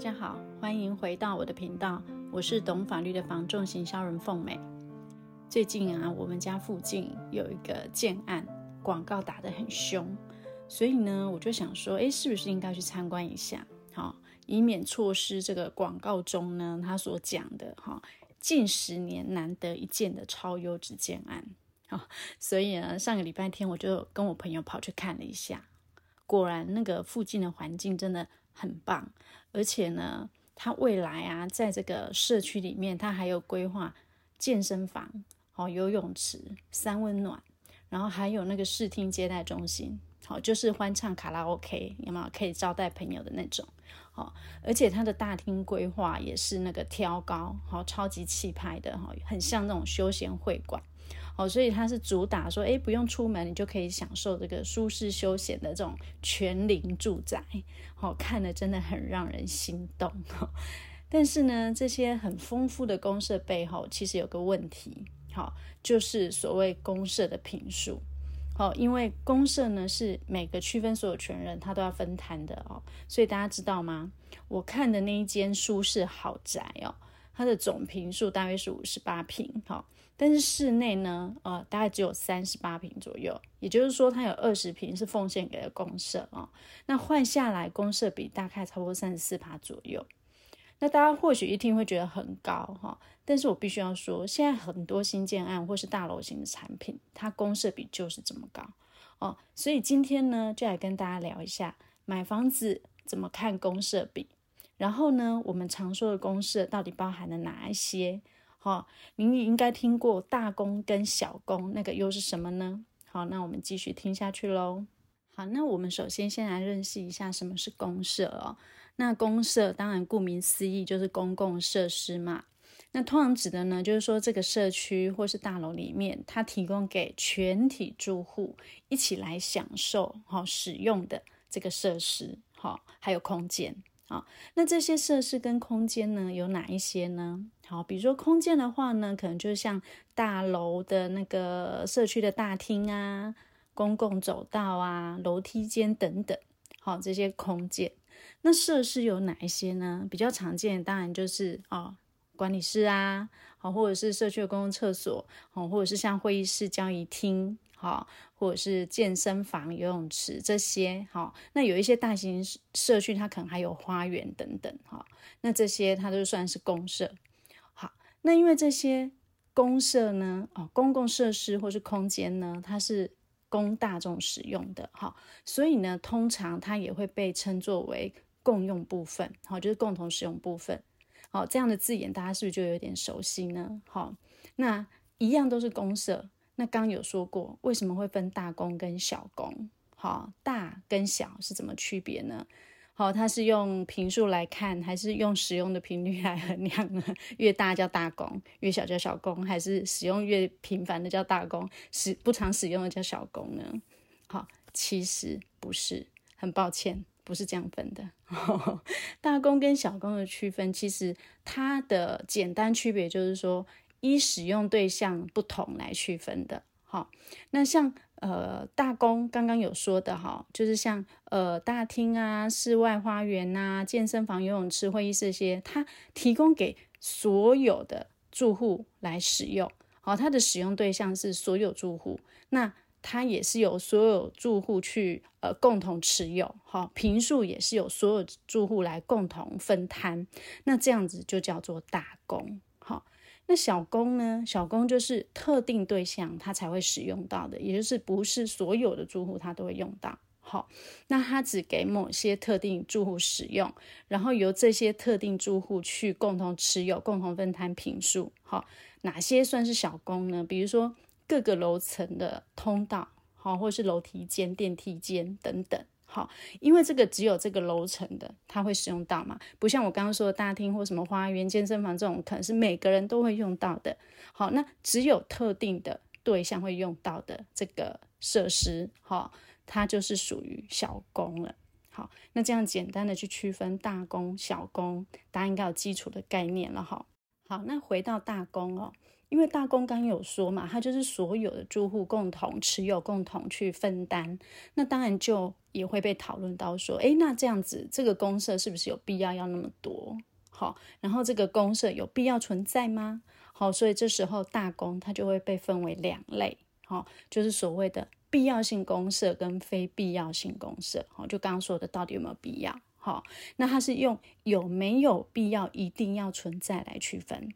大家好，欢迎回到我的频道，我是懂法律的房仲行销人凤美。最近啊，我们家附近有一个建案，广告打得很凶，所以呢，我就想说，哎，是不是应该去参观一下？好，以免错失这个广告中呢他所讲的哈，近十年难得一见的超优质建案。好，所以呢，上个礼拜天我就跟我朋友跑去看了一下，果然那个附近的环境真的很棒，而且呢，它未来啊，在这个社区里面，它还有规划健身房、好游泳池、三温暖，然后还有那个视听接待中心，好就是欢唱卡拉 OK，有没有可以招待朋友的那种？好，而且它的大厅规划也是那个挑高，好超级气派的，哈，很像那种休闲会馆。哦，所以它是主打说，哎，不用出门，你就可以享受这个舒适休闲的这种全龄住宅。好，看了真的很让人心动。但是呢，这些很丰富的公设背后，其实有个问题，好，就是所谓公设的坪数。好，因为公设呢是每个区分所有权人他都要分摊的哦，所以大家知道吗？我看的那一间舒适豪宅哦。它的总坪数大约是五十八坪，好，但是室内呢，呃，大概只有三十八坪左右，也就是说，它有二十坪是奉献给了公设啊。那换下来，公设比大概差不多三十四趴左右。那大家或许一听会觉得很高哈，但是我必须要说，现在很多新建案或是大楼型的产品，它公设比就是这么高哦。所以今天呢，就来跟大家聊一下买房子怎么看公设比。然后呢，我们常说的公社到底包含了哪一些？好，您应该听过大公跟小公，那个又是什么呢？好，那我们继续听下去喽。好，那我们首先先来认识一下什么是公社哦。那公社当然顾名思义就是公共设施嘛。那通常指的呢，就是说这个社区或是大楼里面，它提供给全体住户一起来享受、好使用的这个设施，好还有空间。啊，那这些设施跟空间呢，有哪一些呢？好，比如说空间的话呢，可能就像大楼的那个社区的大厅啊、公共走道啊、楼梯间等等。好，这些空间。那设施有哪一些呢？比较常见当然就是哦，管理室啊，好，或者是社区的公共厕所，好，或者是像会议室、交谊厅。好，或者是健身房、游泳池这些，好，那有一些大型社区，它可能还有花园等等，哈，那这些它都算是公设。好，那因为这些公设呢，哦，公共设施或是空间呢，它是供大众使用的，哈，所以呢，通常它也会被称作为共用部分，好，就是共同使用部分，好，这样的字眼大家是不是就有点熟悉呢？好，那一样都是公社。那刚有说过，为什么会分大公跟小公？好，大跟小是怎么区别呢？好，它是用坪数来看，还是用使用的频率来衡量呢？越大叫大公，越小叫小公，还是使用越频繁的叫大公，使不常使用的叫小公呢？好，其实不是，很抱歉，不是这样分的。大公跟小公的区分，其实它的简单区别就是说。依使用对象不同来区分的，好，那像呃大公刚刚有说的哈，就是像呃大厅啊、室外花园啊、健身房、游泳池、会议室这些，它提供给所有的住户来使用，好，它的使用对象是所有住户，那它也是由所有住户去呃共同持有，好，坪数也是由所有住户来共同分摊，那这样子就叫做大公。那小公呢？小公就是特定对象他才会使用到的，也就是不是所有的住户他都会用到。好，那他只给某些特定住户使用，然后由这些特定住户去共同持有、共同分摊平数。好，哪些算是小公呢？比如说各个楼层的通道，好，或是楼梯间、电梯间等等。好，因为这个只有这个楼层的他会使用到嘛，不像我刚刚说的大厅或什么花园、健身房这种，可能是每个人都会用到的。好，那只有特定的对象会用到的这个设施，好，它就是属于小公了。好，那这样简单的去区分大公、小公，大家应该有基础的概念了哈。好，那回到大公哦，因为大公刚有说嘛，它就是所有的住户共同持有、共同去分担，那当然就也会被讨论到说，诶，那这样子这个公社是不是有必要要那么多？好，然后这个公社有必要存在吗？好，所以这时候大公它就会被分为两类，好，就是所谓的必要性公社跟非必要性公社。好，就刚刚说的到底有没有必要？好，那它是用有没有必要一定要存在来区分。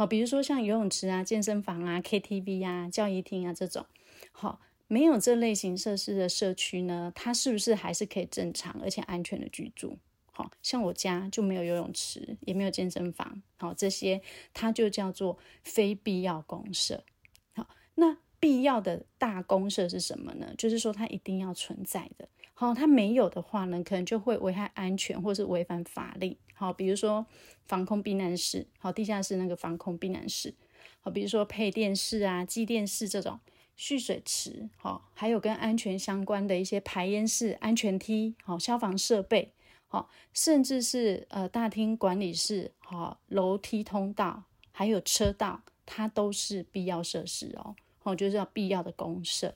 好，比如说像游泳池啊、健身房啊、KTV 啊、教育厅啊这种，好，没有这类型设施的社区呢，它是不是还是可以正常而且安全的居住？好，像我家就没有游泳池，也没有健身房，好，这些它就叫做非必要公设。好，那必要的大公设是什么呢？就是说它一定要存在的。好，它没有的话呢，可能就会危害安全或是违反法令。好，比如说防空避难室，好，地下室那个防空避难室，好，比如说配电室啊、机电室这种蓄水池，好，还有跟安全相关的一些排烟室、安全梯，好，消防设备，好，甚至是呃大厅管理室，好，楼梯通道，还有车道，它都是必要设施哦，好，就是要必要的公设。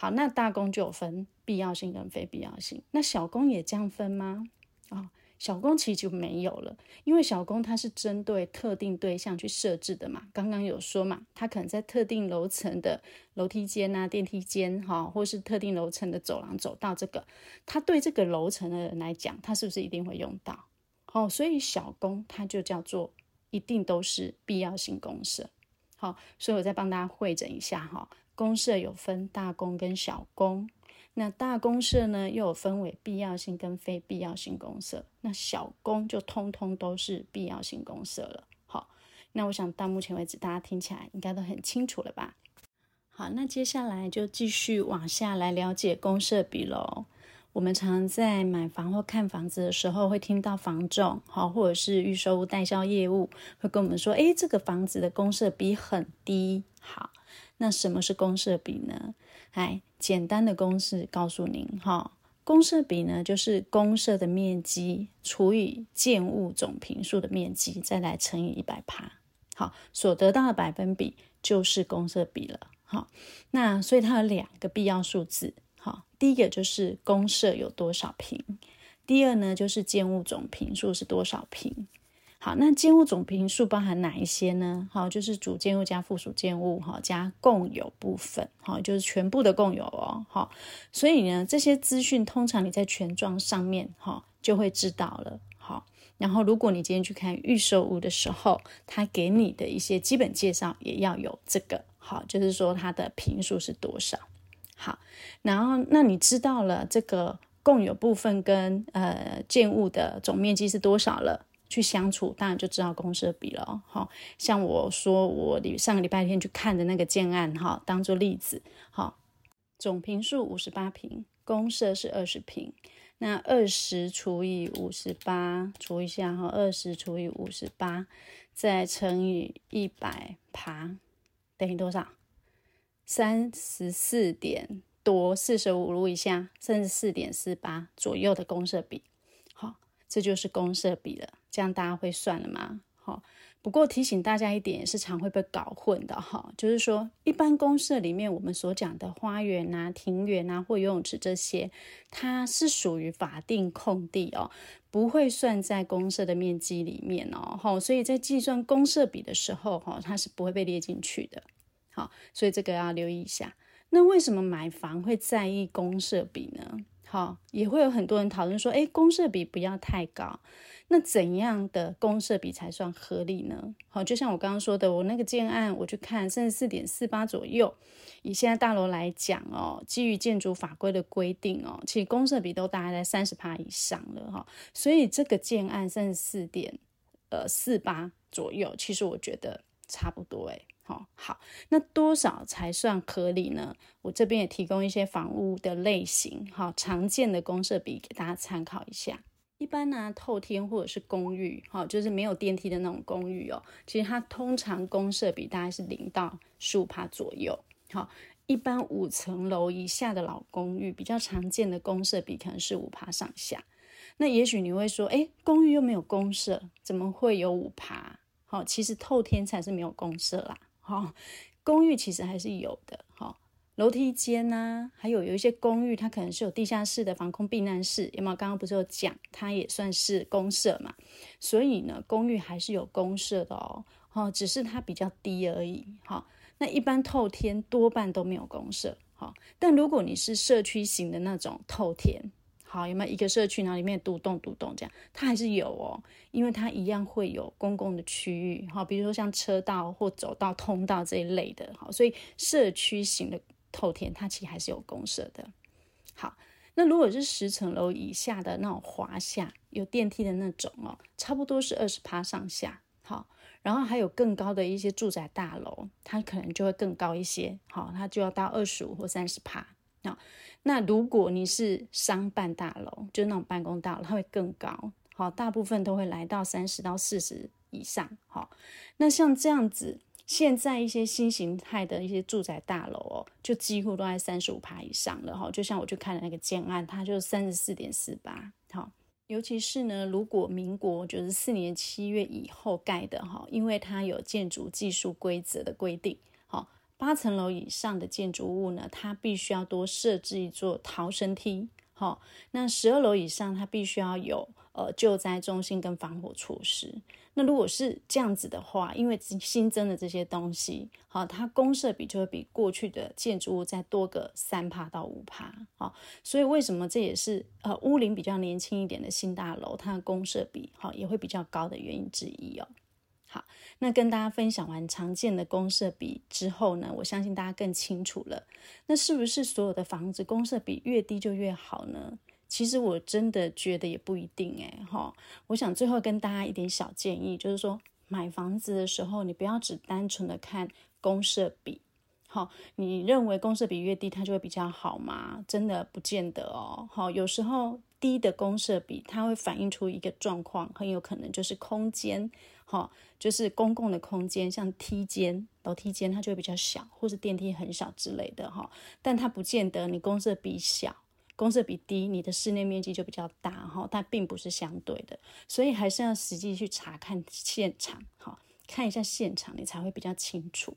好，那大公就有分必要性跟非必要性，那小公也这样分吗？啊、哦，小公其实就没有了，因为小公它是针对特定对象去设置的嘛。刚刚有说嘛，它可能在特定楼层的楼梯间啊、电梯间，哈，或是特定楼层的走廊走到，这个它对这个楼层的人来讲，它是不是一定会用到？哦，所以小公它就叫做一定都是必要性公设。好，所以我再帮大家汇整一下哈。公设有分大公跟小公，那大公设呢又有分为必要性跟非必要性公设，那小公就通通都是必要性公设了。好，那我想到目前为止大家听起来应该都很清楚了吧？好，那接下来就继续往下来了解公设比喽。我们常在买房或看房子的时候，会听到房仲好，或者是预售屋代销业务会跟我们说，诶，这个房子的公设比很低。好。那什么是公设比呢？哎，简单的公式告诉您哈，公设比呢就是公设的面积除以建物总坪数的面积，再来乘以一百趴，好，所得到的百分比就是公设比了。好，那所以它有两个必要数字，好，第一个就是公设有多少坪，第二呢就是建物总坪数是多少坪。好，那建物总坪数包含哪一些呢？好，就是主建物加附属建物，哈，加共有部分，好，就是全部的共有哦，好，所以呢，这些资讯通常你在权状上面，哈，就会知道了，好，然后如果你今天去看预售屋的时候，他给你的一些基本介绍也要有这个，好，就是说它的坪数是多少，好，然后那你知道了这个共有部分跟呃建物的总面积是多少了？去相处，当然就知道公设比了。好，像我说我上个礼拜天去看的那个建案，哈，当做例子，好，总坪数五十八坪，公设是二十坪，那二十除以五十八，除一下哈，二十除以五十八，再乘以一百爬，等于多少？三十四点多，四舍五入一下，三十四点四八左右的公设比。好，这就是公设比了。这样大家会算了吗？好，不过提醒大家一点，也是常会被搞混的哈。就是说，一般公设里面我们所讲的花园啊、庭园啊或游泳池这些，它是属于法定空地哦，不会算在公设的面积里面哦。好，所以在计算公设比的时候，哈，它是不会被列进去的。好，所以这个要留意一下。那为什么买房会在意公设比呢？好，也会有很多人讨论说，诶，公设比不要太高。那怎样的公设比才算合理呢？好，就像我刚刚说的，我那个建案，我去看三十四点四八左右。以现在大楼来讲哦，基于建筑法规的规定哦，其实公设比都大概在三十趴以上了哈。所以这个建案三十四点呃四八左右，其实我觉得差不多诶。好，好，那多少才算合理呢？我这边也提供一些房屋的类型，好，常见的公设比给大家参考一下。一般呢、透天或者是公寓，哈，就是没有电梯的那种公寓哦。其实它通常公设比大概是零到十五趴左右。好，一般五层楼以下的老公寓，比较常见的公设比可能是五趴上下。那也许你会说，哎，公寓又没有公设，怎么会有五趴？好，其实透天才是没有公设啦。哈，公寓其实还是有的。哈，楼梯间呐、啊，还有有一些公寓，它可能是有地下室的防空避难室，有没有？刚刚不是有讲，它也算是公设嘛，所以呢，公寓还是有公设的哦，哦，只是它比较低而已，好，那一般透天多半都没有公设，好，但如果你是社区型的那种透天。好，有没有一个社区，然后里面独栋独栋这样？它还是有哦，因为它一样会有公共的区域，好，比如说像车道或走道、通道这一类的，好，所以社区型的透天，它其实还是有公设的。好，那如果是十层楼以下的那种华厦，有电梯的那种哦，差不多是二十趴上下。好，然后还有更高的一些住宅大楼，它可能就会更高一些，好，它就要到二十五或三十趴。好，那如果你是商办大楼，就是那种办公大楼，它会更高。好，大部分都会来到三十到四十以上。好，那像这样子，现在一些新形态的一些住宅大楼哦，就几乎都在三十五趴以上了。哈，就像我去看的那个建案，它就三十四点四八。好，尤其是呢，如果民国九十四年七月以后盖的哈，因为它有建筑技术规则的规定。八层楼以上的建筑物呢，它必须要多设置一座逃生梯。好、那十二楼以上，它必须要有呃救灾中心跟防火措施。那如果是这样子的话，因为新增的这些东西，好、它公设比就会比过去的建筑物再多个三趴到五趴。好、所以为什么这也是呃屋龄比较年轻一点的新大楼，它的公设比好、也会比较高的原因之一哦。好，那跟大家分享完常见的公设比之后呢，我相信大家更清楚了。那是不是所有的房子公设比越低就越好呢？其实我真的觉得也不一定诶。哈，我想最后跟大家一点小建议，就是说买房子的时候，你不要只单纯的看公设比。好，你认为公设比越低，它就会比较好吗？真的不见得哦。好，有时候低的公设比，它会反映出一个状况，很有可能就是空间。哈，就是公共的空间，像梯间、楼梯间，它就会比较小，或是电梯很小之类的哈。但它不见得你公设比小，公设比低，你的室内面积就比较大哈。它并不是相对的，所以还是要实际去查看现场，哈，看一下现场，你才会比较清楚。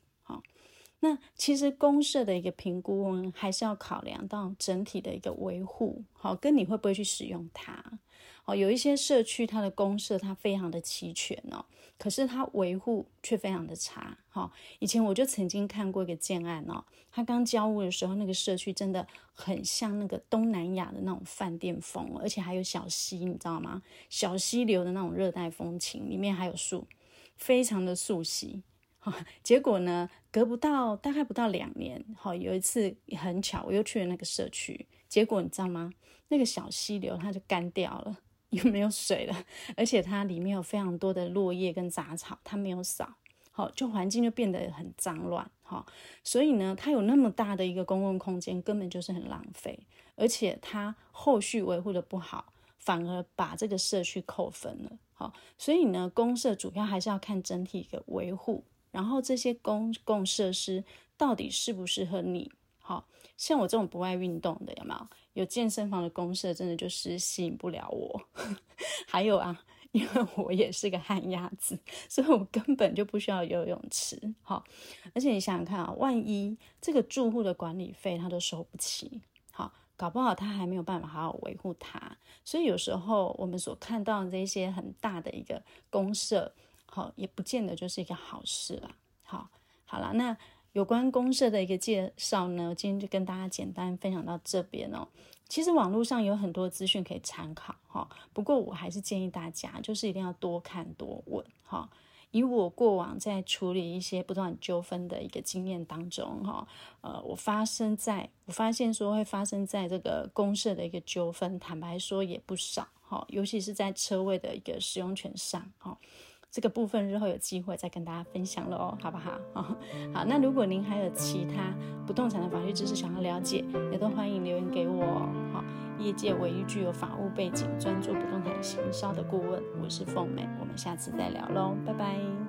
那其实公社的一个评估，还是要考量到整体的一个维护，好，跟你会不会去使用它。哦，有一些社区它的公社它非常的齐全哦，可是它维护却非常的差。哈，以前我就曾经看过一个建案哦，它刚交屋的时候，那个社区真的很像那个东南亚的那种饭店风，而且还有小溪，你知道吗？小溪流的那种热带风情，里面还有树，非常的素悉。结果呢，隔不到大概不到两年，好，有一次很巧，我又去了那个社区，结果你知道吗？那个小溪流它就干掉了。又没有水了，而且它里面有非常多的落叶跟杂草，它没有扫，好，就环境就变得很脏乱，哈，所以呢，它有那么大的一个公共空间，根本就是很浪费，而且它后续维护的不好，反而把这个社区扣分了，好，所以呢，公社主要还是要看整体的维护，然后这些公共设施到底适不适合你，好，像我这种不爱运动的，有没有？有健身房的公设真的就是吸引不了我，还有啊，因为我也是个旱鸭子，所以我根本就不需要游泳池。好，而且你想想看啊，万一这个住户的管理费他都收不起，好，搞不好他还没有办法好好维护它。所以有时候我们所看到的这些很大的一个公设，好，也不见得就是一个好事了。好，好了，那。有关公社的一个介绍呢，今天就跟大家简单分享到这边哦。其实网络上有很多资讯可以参考哈，不过我还是建议大家，就是一定要多看多问哈。以我过往在处理一些不动产纠纷的一个经验当中哈，呃，我发生在我发现说会发生在这个公社的一个纠纷，坦白说也不少哈，尤其是在车位的一个使用权上哈。这个部分日后有机会再跟大家分享了哦，好不好？好，那如果您还有其他不动产的法律知识想要了解，也都欢迎留言给我。好，业界唯一具有法务背景、专注不动产行销的顾问，我是凤美，我们下次再聊喽，拜拜。